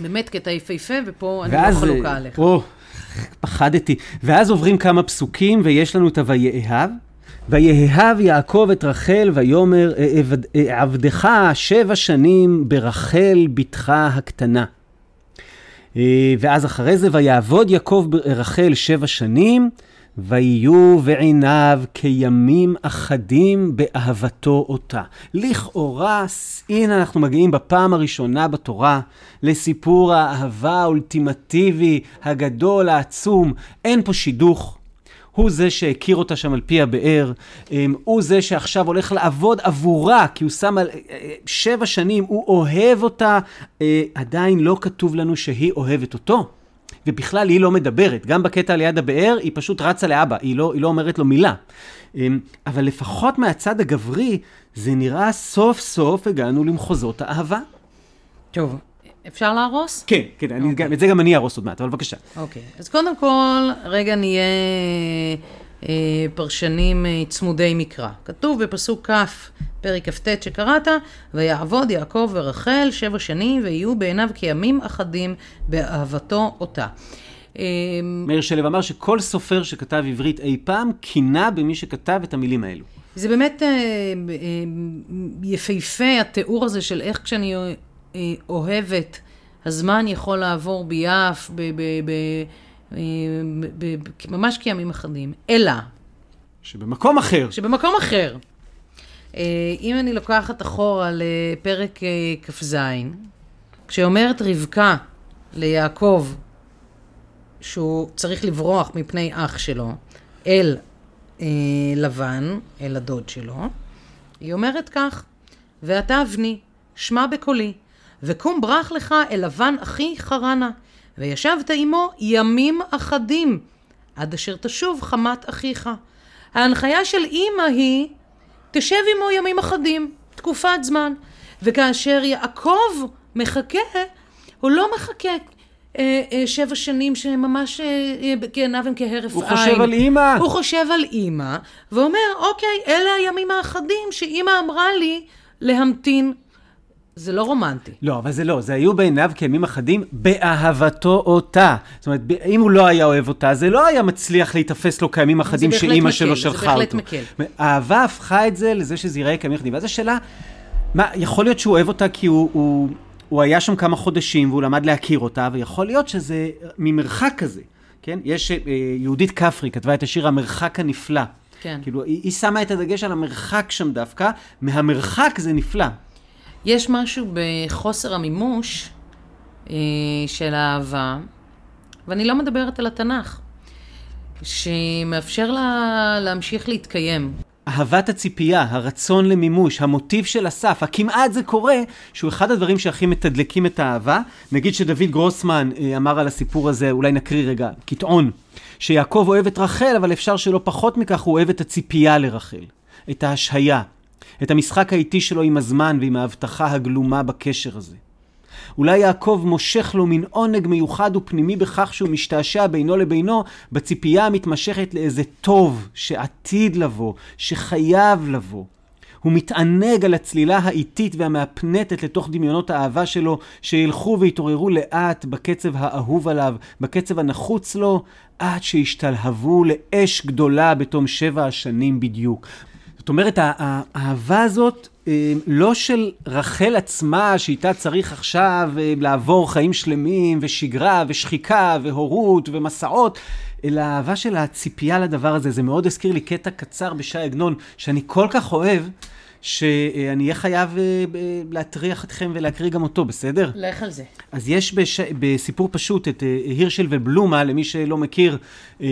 באמת קטע יפהפה, ופה אני לא חלוקה אה, עליך. או, פחדתי. ואז עוברים כמה פסוקים, ויש לנו את ה"ויאהב". ויאהב יעקב את רחל, ויאמר, "אה, עבד- אה, עבדך שבע שנים ברחל בתך הקטנה. אה, ואז אחרי זה, ויעבוד יעקב ברחל שבע שנים, ויהיו בעיניו כימים אחדים באהבתו אותה. לכאורה, הנה אנחנו מגיעים בפעם הראשונה בתורה לסיפור האהבה האולטימטיבי, הגדול, העצום. אין פה שידוך. הוא זה שהכיר אותה שם על פי הבאר, אמ, הוא זה שעכשיו הולך לעבוד עבורה, כי הוא שם על אה, אה, שבע שנים, הוא אוהב אותה, אה, עדיין לא כתוב לנו שהיא אוהבת אותו. ובכלל היא לא מדברת, גם בקטע על יד הבאר היא פשוט רצה לאבא, היא לא, היא לא אומרת לו מילה. אמ, אבל לפחות מהצד הגברי, זה נראה סוף סוף הגענו למחוזות האהבה. טוב, אפשר להרוס? כן, כן, אני, גם, את זה גם אני אהרוס עוד מעט, אבל בבקשה. אוקיי. אז קודם כל, רגע נהיה אה, פרשנים אה, צמודי מקרא. כתוב בפסוק כ', פרק כ"ט שקראת, ויעבוד יעקב ורחל שבע שנים, ויהיו בעיניו כימים אחדים באהבתו אותה. אה, מאיר שלו אמר שכל סופר שכתב עברית אי פעם, קינה במי שכתב את המילים האלו. זה באמת אה, אה, יפהפה התיאור הזה של איך כשאני אוהבת, הזמן יכול לעבור ביעף, ב, ב, ב, אה, ב, ב, ממש כימים אחדים. אלא, שבמקום אחר, שבמקום אחר, אה, אם אני לוקחת אחורה לפרק אה, כ"ז, כשאומרת רבקה ליעקב שהוא צריך לברוח מפני אח שלו אל אה, לבן, אל הדוד שלו, היא אומרת כך, ואתה אבני, שמע בקולי, וקום ברח לך אל לבן אחי חרנה, וישבת עמו ימים אחדים, עד אשר תשוב חמת אחיך. ההנחיה של אימא היא, תשב עמו ימים אחדים, תקופת זמן. וכאשר יעקב מחכה, הוא לא מחכה אה, אה, שבע שנים שממש אה, בעיניו הם כהרף הוא עין. חושב על אימא. הוא חושב על אימא, ואומר, אוקיי, אלה הימים האחדים שאימא אמרה לי להמתין. זה לא רומנטי. לא, אבל זה לא, זה היו בעיניו כימים אחדים באהבתו אותה. זאת אומרת, אם הוא לא היה אוהב אותה, זה לא היה מצליח להיתפס לו כימים אחדים בהחלט שאימא מקל, שלו זה שלחה בהחלט אותו. מקל. אהבה הפכה את זה לזה שזה ייראה כימים אחדים. ואז השאלה, מה, יכול להיות שהוא אוהב אותה כי הוא, הוא, הוא היה שם כמה חודשים והוא למד להכיר אותה, ויכול להיות שזה ממרחק כזה, כן? יש, אה, יהודית כפרי כתבה את השיר המרחק הנפלא. כן. כאילו, היא, היא שמה את הדגש על המרחק שם דווקא, מהמרחק זה נפלא. יש משהו בחוסר המימוש אה, של האהבה, ואני לא מדברת על התנ"ך, שמאפשר לה להמשיך להתקיים. אהבת הציפייה, הרצון למימוש, המוטיב של אסף, הכמעט זה קורה, שהוא אחד הדברים שהכי מתדלקים את האהבה. נגיד שדוד גרוסמן אה, אמר על הסיפור הזה, אולי נקריא רגע, קטעון, שיעקב אוהב את רחל, אבל אפשר שלא פחות מכך, הוא אוהב את הציפייה לרחל, את ההשהיה, את המשחק האיטי שלו עם הזמן ועם ההבטחה הגלומה בקשר הזה. אולי יעקב מושך לו מין עונג מיוחד ופנימי בכך שהוא משתעשע בינו לבינו בציפייה המתמשכת לאיזה טוב שעתיד לבוא, שחייב לבוא. הוא מתענג על הצלילה האיטית והמהפנטת לתוך דמיונות האהבה שלו, שילכו ויתעוררו לאט בקצב האהוב עליו, בקצב הנחוץ לו, עד שישתלהבו לאש גדולה בתום שבע השנים בדיוק. זאת אומרת, האהבה הזאת, אה, לא של רחל עצמה, שאיתה צריך עכשיו אה, לעבור חיים שלמים, ושגרה, ושחיקה, והורות, ומסעות, אלא האהבה של הציפייה לדבר הזה. זה מאוד הזכיר לי קטע קצר בשי עגנון, שאני כל כך אוהב. שאני אהיה חייב אה, להטריח אתכם ולהקריא גם אותו, בסדר? לך על זה. אז יש בש... בסיפור פשוט את אה, הירשל ובלומה, למי שלא מכיר. אה,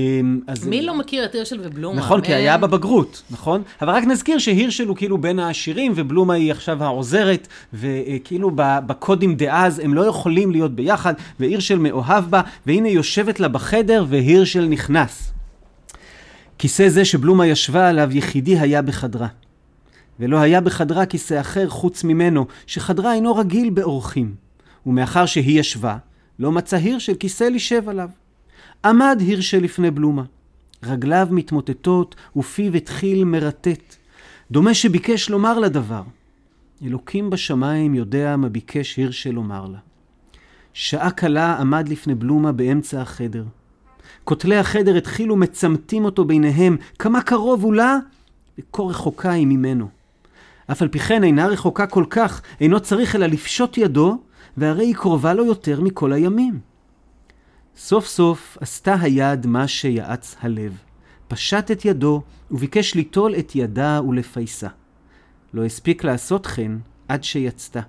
אז... מי לא מכיר את הירשל ובלומה? נכון, כי היה בבגרות, נכון? אבל רק נזכיר שהירשל הוא כאילו בין העשירים, ובלומה היא עכשיו העוזרת, וכאילו בקודים דאז הם לא יכולים להיות ביחד, והירשל מאוהב בה, והנה יושבת לה בחדר, והירשל נכנס. כיסא זה שבלומה ישבה עליו יחידי היה בחדרה. ולא היה בחדרה כיסא אחר חוץ ממנו, שחדרה אינו רגיל באורחים. ומאחר שהיא ישבה, לא מצא הירשל כיסא לישב עליו. עמד הירשל לפני בלומה. רגליו מתמוטטות ופיו התחיל מרטט. דומה שביקש לומר לה דבר. אלוקים בשמיים יודע מה ביקש הירשל לומר לה. שעה קלה עמד לפני בלומה באמצע החדר. כותלי החדר התחילו מצמתים אותו ביניהם, כמה קרוב הוא לה וכה רחוקה היא ממנו. אף על פי כן אינה רחוקה כל כך, אינו צריך אלא לפשוט ידו, והרי היא קרובה לו יותר מכל הימים. סוף סוף עשתה היד מה שיעץ הלב. פשט את ידו, וביקש ליטול את ידה ולפייסה. לא הספיק לעשות כן עד שיצתה.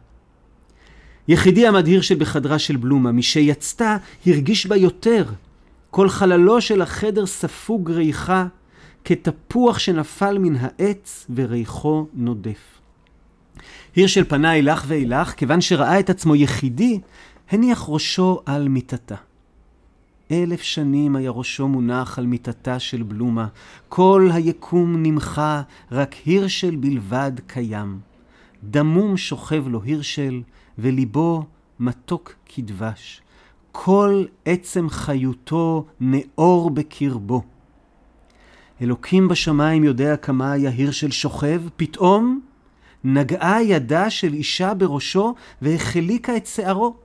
יחידי המדהיר שבחדרה של בלומה, משיצתה, הרגיש בה יותר. כל חללו של החדר ספוג ריחה, כתפוח שנפל מן העץ וריחו נודף. הירשל פנה אילך ואילך, כיוון שראה את עצמו יחידי, הניח ראשו על מיטתה. אלף שנים היה ראשו מונח על מיטתה של בלומה, כל היקום נמחה, רק הירשל בלבד קיים. דמום שוכב לו הירשל, וליבו מתוק כדבש. כל עצם חיותו נאור בקרבו. אלוקים בשמיים יודע כמה היה הירשל שוכב, פתאום נגעה ידה של אישה בראשו והחליקה את שערו.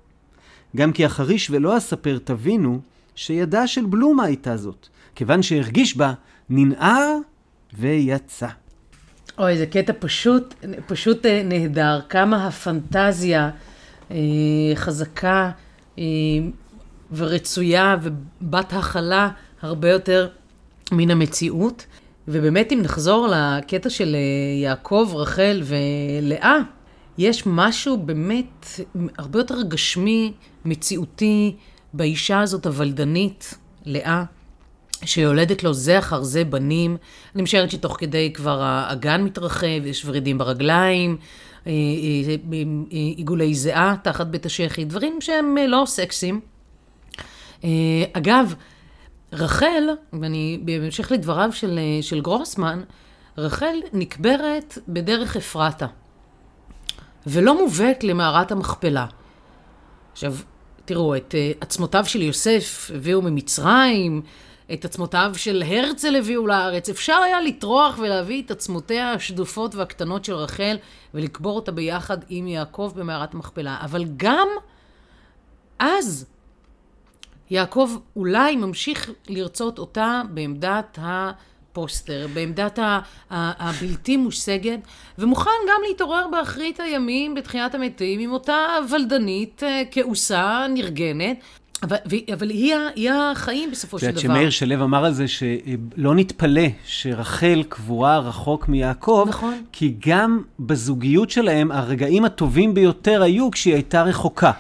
גם כי החריש ולא אספר תבינו שידה של בלומה הייתה זאת, כיוון שהרגיש בה, ננער ויצא. אוי, זה קטע פשוט, פשוט אה, נהדר. כמה הפנטזיה אה, חזקה אה, ורצויה ובת הכלה הרבה יותר מן המציאות. ובאמת, אם נחזור לקטע של אה, יעקב, רחל ולאה, יש משהו באמת הרבה יותר גשמי, מציאותי, באישה הזאת הוולדנית, לאה, שיולדת לו זה אחר זה בנים. אני משערת שתוך כדי כבר האגן מתרחב, יש ורידים ברגליים, אה, אה, עיגולי זיעה תחת בית השחי, דברים שהם לא סקסיים. אגב, רחל, ואני, בהמשך לדבריו של, של גרוסמן, רחל נקברת בדרך אפרתה, ולא מובאת למערת המכפלה. עכשיו, תראו, את uh, עצמותיו של יוסף הביאו ממצרים, את עצמותיו של הרצל הביאו לארץ. אפשר היה לטרוח ולהביא את עצמותיה השדופות והקטנות של רחל ולקבור אותה ביחד עם יעקב במערת המכפלה. אבל גם אז יעקב אולי ממשיך לרצות אותה בעמדת הפוסטר, בעמדת הבלתי מושגת, ומוכן גם להתעורר באחרית הימים בתחיית המתים עם אותה ולדנית, אה, כעוסה, נרגנת. אבל, אבל היא, היא החיים בסופו של דבר. את שמאיר שלו אמר על זה שלא נתפלא שרחל קבורה רחוק מיעקב, נכון. כי גם בזוגיות שלהם הרגעים הטובים ביותר היו כשהיא הייתה רחוקה.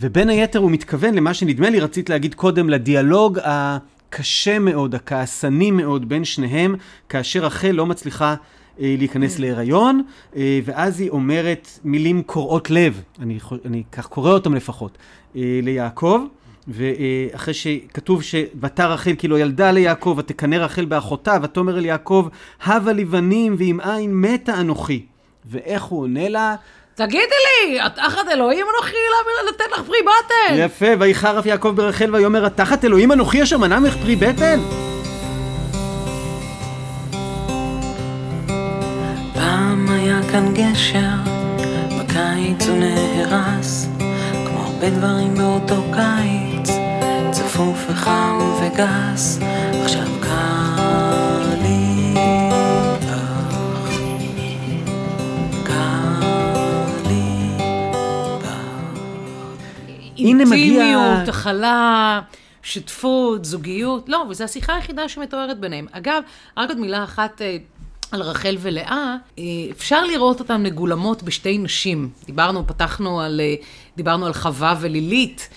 ובין היתר הוא מתכוון למה שנדמה לי רצית להגיד קודם, לדיאלוג הקשה מאוד, הכעסני מאוד בין שניהם, כאשר רחל לא מצליחה אה, להיכנס mm. להיריון, אה, ואז היא אומרת מילים קורעות לב, אני, אני כך קורא אותם לפחות, אה, ליעקב. ואחרי שכתוב שוותר רחל כי לא ילדה ליעקב, ותקנא רחל באחותה, ותאמר אל יעקב, הבה לי בנים ועם עין מתה אנוכי. ואיך הוא עונה לה? תגידי לי, את תחת אלוהים אנוכי לתת לך פרי בטן? יפה, ויחרף יעקב ברחל ויאמר, את תחת אלוהים אנוכי אשר מנע ממך פרי בטן? פעם היה כאן גשר, בקיץ הוא נהרס, כמו הרבה דברים באותו קיץ, צפוף וחם וגס, אינטימיות, הכלה, שותפות, זוגיות. לא, וזו השיחה היחידה שמתוארת ביניהם. אגב, רק עוד מילה אחת אה, על רחל ולאה, אה, אפשר לראות אותן מגולמות בשתי נשים. דיברנו, פתחנו על, אה, דיברנו על חווה ולילית.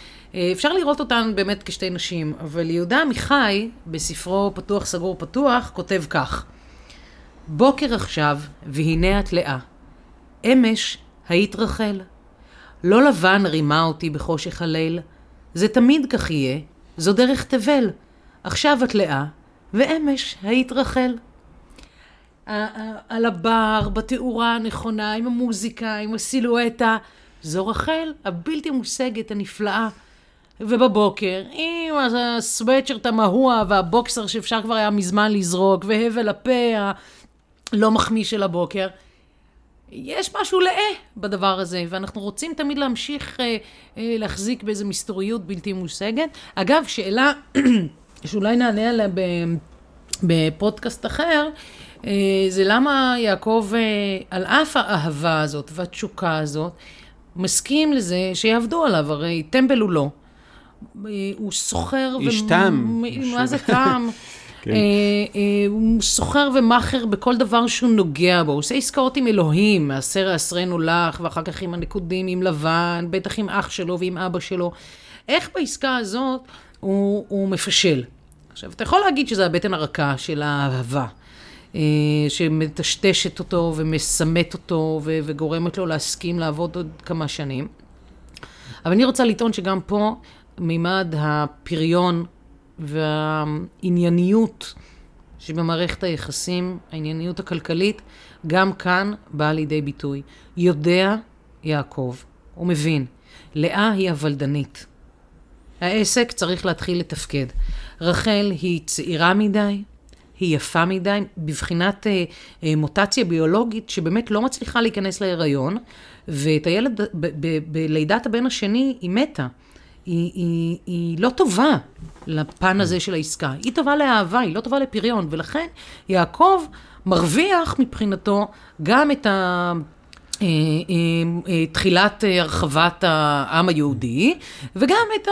אפשר לראות אותן באמת כשתי נשים, אבל יהודה עמיחי, בספרו פתוח סגור פתוח, כותב כך: בוקר עכשיו, והנה את לאה. אמש היית רחל. לא לבן רימה אותי בחושך הליל. זה תמיד כך יהיה, זו דרך תבל. עכשיו את לאה, ואמש היית רחל. על הבר, בתאורה הנכונה, עם המוזיקה, עם הסילואטה. זו רחל, הבלתי מושגת, הנפלאה. ובבוקר, עם הסוואצ'רט המהוע והבוקסר שאפשר כבר היה מזמן לזרוק, והבל הפה הלא מחמיא של הבוקר, יש משהו לאה בדבר הזה, ואנחנו רוצים תמיד להמשיך אה, אה, להחזיק באיזו מסתוריות בלתי מושגת. אגב, שאלה (clears throat) שאולי נענה עליה בפודקאסט אחר, אה, זה למה יעקב, אה, על אף האהבה הזאת והתשוקה הזאת, מסכים לזה שיעבדו עליו, הרי טמבל הוא לא. אה, הוא סוחר... איש תם. מה זה תם? כן. הוא סוחר ומאכר בכל דבר שהוא נוגע בו, הוא עושה עסקאות עם אלוהים, מעשר יעשרנו לך, ואחר כך עם הנקודים, עם לבן, בטח עם אח שלו ועם אבא שלו. איך בעסקה הזאת הוא, הוא מפשל? עכשיו, אתה יכול להגיד שזה הבטן הרכה של האהבה. אה, שמטשטשת אותו ומסמת אותו ו- וגורמת לו להסכים לעבוד עוד כמה שנים. אבל אני רוצה לטעון שגם פה מימד הפריון והענייניות שבמערכת היחסים, הענייניות הכלכלית, גם כאן באה לידי ביטוי. יודע יעקב, הוא מבין, לאה היא הוולדנית. העסק צריך להתחיל לתפקד. רחל היא צעירה מדי, היא יפה מדי, בבחינת אה, אה, מוטציה ביולוגית שבאמת לא מצליחה להיכנס להיריון, ואת הילד, בלידת הבן השני היא מתה. היא, היא, היא לא טובה לפן הזה של העסקה. היא טובה לאהבה, היא לא טובה לפריון, ולכן יעקב מרוויח מבחינתו גם את ה... אה, אה, אה, תחילת הרחבת העם היהודי, וגם את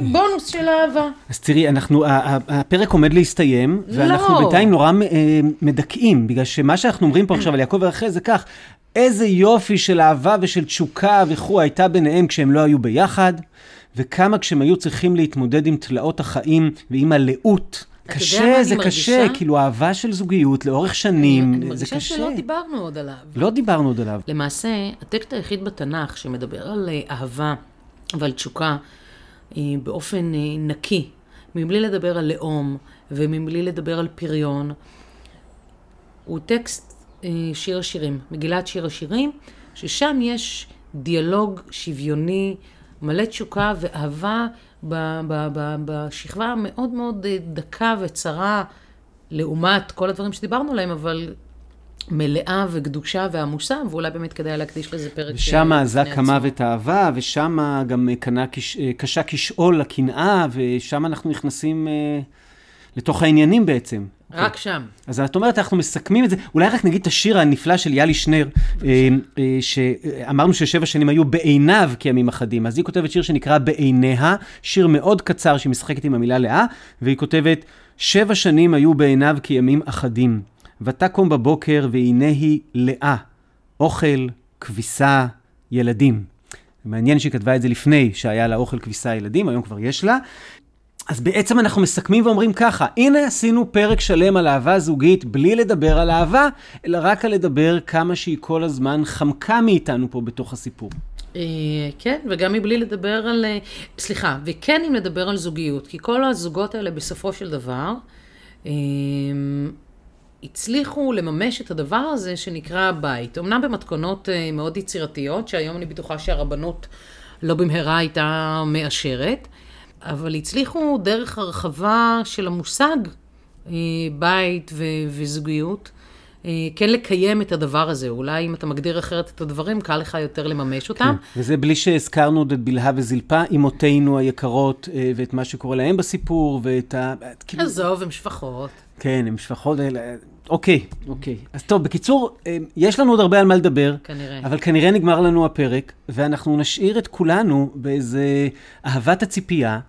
הבונוס של האהבה. אז תראי, אנחנו, הפרק עומד להסתיים, ואנחנו לא. בינתיים נורא מדכאים, בגלל שמה שאנחנו אומרים פה עכשיו על יעקב ורחל זה כך, איזה יופי של אהבה ושל תשוקה וכו' הייתה ביניהם כשהם לא היו ביחד, וכמה כשהם היו צריכים להתמודד עם תלאות החיים ועם הלאות. קשה, זה קשה, מרגישה? כאילו אהבה של זוגיות לאורך שנים, אני, אני זה קשה. אני מרגישה שלא דיברנו עוד עליו. לא דיברנו עוד עליו. למעשה, הטקסט היחיד בתנ"ך שמדבר על אה, אהבה ועל תשוקה אה, באופן אה, נקי, מבלי לדבר על לאום ומבלי לדבר על פריון, הוא טקסט שיר השירים, מגילת שיר השירים, ששם יש דיאלוג שוויוני, מלא תשוקה ואהבה בשכבה המאוד מאוד אה, דקה וצרה, לעומת כל הדברים שדיברנו עליהם, אבל מלאה וגדושה ועמוסה, ואולי באמת כדאי להקדיש לזה פרק. ושם אזק המוות אהבה, ושם גם קנה, אה, קשה כשאול לקנאה, ושם אנחנו נכנסים אה, לתוך העניינים בעצם. רק שם. אז את אומרת, אנחנו מסכמים את זה. אולי רק נגיד את השיר הנפלא של יאלי שנר, אה, אה, שאמרנו ששבע שנים היו בעיניו כימים אחדים. אז היא כותבת שיר שנקרא בעיניה, שיר מאוד קצר שהיא משחקת עם המילה לאה, והיא כותבת, שבע שנים היו בעיניו כימים אחדים. ותקום בבוקר והנה היא לאה, אוכל, כביסה, ילדים. מעניין שהיא כתבה את זה לפני שהיה לה אוכל כביסה ילדים, היום כבר יש לה. אז בעצם אנחנו מסכמים ואומרים ככה, הנה עשינו פרק שלם על אהבה זוגית בלי לדבר על אהבה, אלא רק על לדבר כמה שהיא כל הזמן חמקה מאיתנו פה בתוך הסיפור. אה, כן, וגם מבלי לדבר על... אה, סליחה, וכן אם לדבר על זוגיות, כי כל הזוגות האלה בסופו של דבר אה, הצליחו לממש את הדבר הזה שנקרא בית. אמנם במתכונות מאוד יצירתיות, שהיום אני בטוחה שהרבנות לא במהרה הייתה מאשרת, אבל הצליחו דרך הרחבה של המושג אה, בית ו- וזוגיות, אה, כן לקיים את הדבר הזה. אולי אם אתה מגדיר אחרת את הדברים, קל לך יותר לממש אותם. כן, וזה בלי שהזכרנו עוד את בלהה וזלפה, אמותינו היקרות, אה, ואת מה שקורה להם בסיפור, ואת ה... כאילו... עזוב, הם שפחות. כן, הם שפחות, אוקיי, אוקיי. אז טוב, בקיצור, אה, יש לנו עוד הרבה על מה לדבר. כנראה. אבל כנראה נגמר לנו הפרק, ואנחנו נשאיר את כולנו באיזה אהבת הציפייה,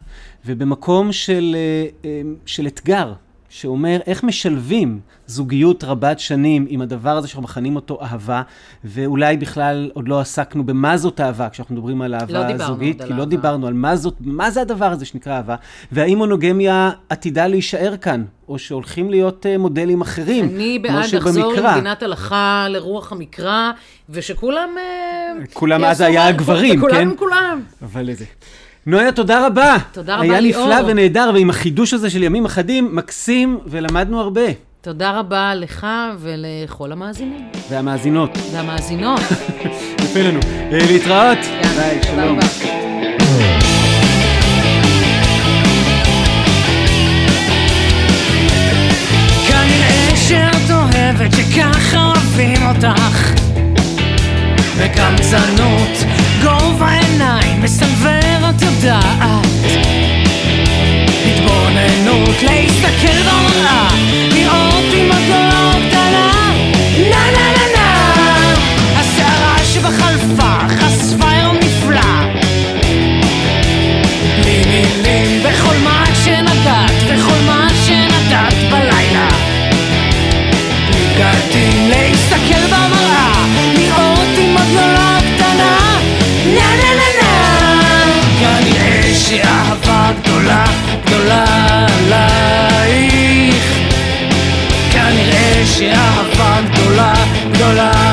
ובמקום של, אה, אה, של אתגר, שאומר איך משלבים זוגיות רבת שנים עם הדבר הזה שאנחנו מכנים אותו אהבה, ואולי בכלל עוד לא עסקנו במה זאת אהבה, כשאנחנו מדברים על אהבה לא זוגית, כי לא אהבה. דיברנו על מה זאת, מה זה הדבר הזה שנקרא אהבה, והאם מונוגמיה עתידה להישאר כאן, או שהולכים להיות אה, מודלים אחרים, אני בעד לחזור. למדינת הלכה, לרוח המקרא, ושכולם... אה, כולם אז היה הגברים, כולם כן? עם כולם. אבל איזה... נויה, תודה רבה. תודה רבה, היה ליאור. נפלא ונהדר, ועם החידוש הזה של ימים אחדים, מקסים, ולמדנו הרבה. תודה רבה לך ולכל המאזינים והמאזינות, והמאזינות. (laughs) יפה לנו. אה, להתראות. ביי, שלום. שאת אוהבת שככה אוהבים אותך וגם זה יודעת. התבוננות להסתכל במראה לראות אם שאהבה גדולה, גדולה.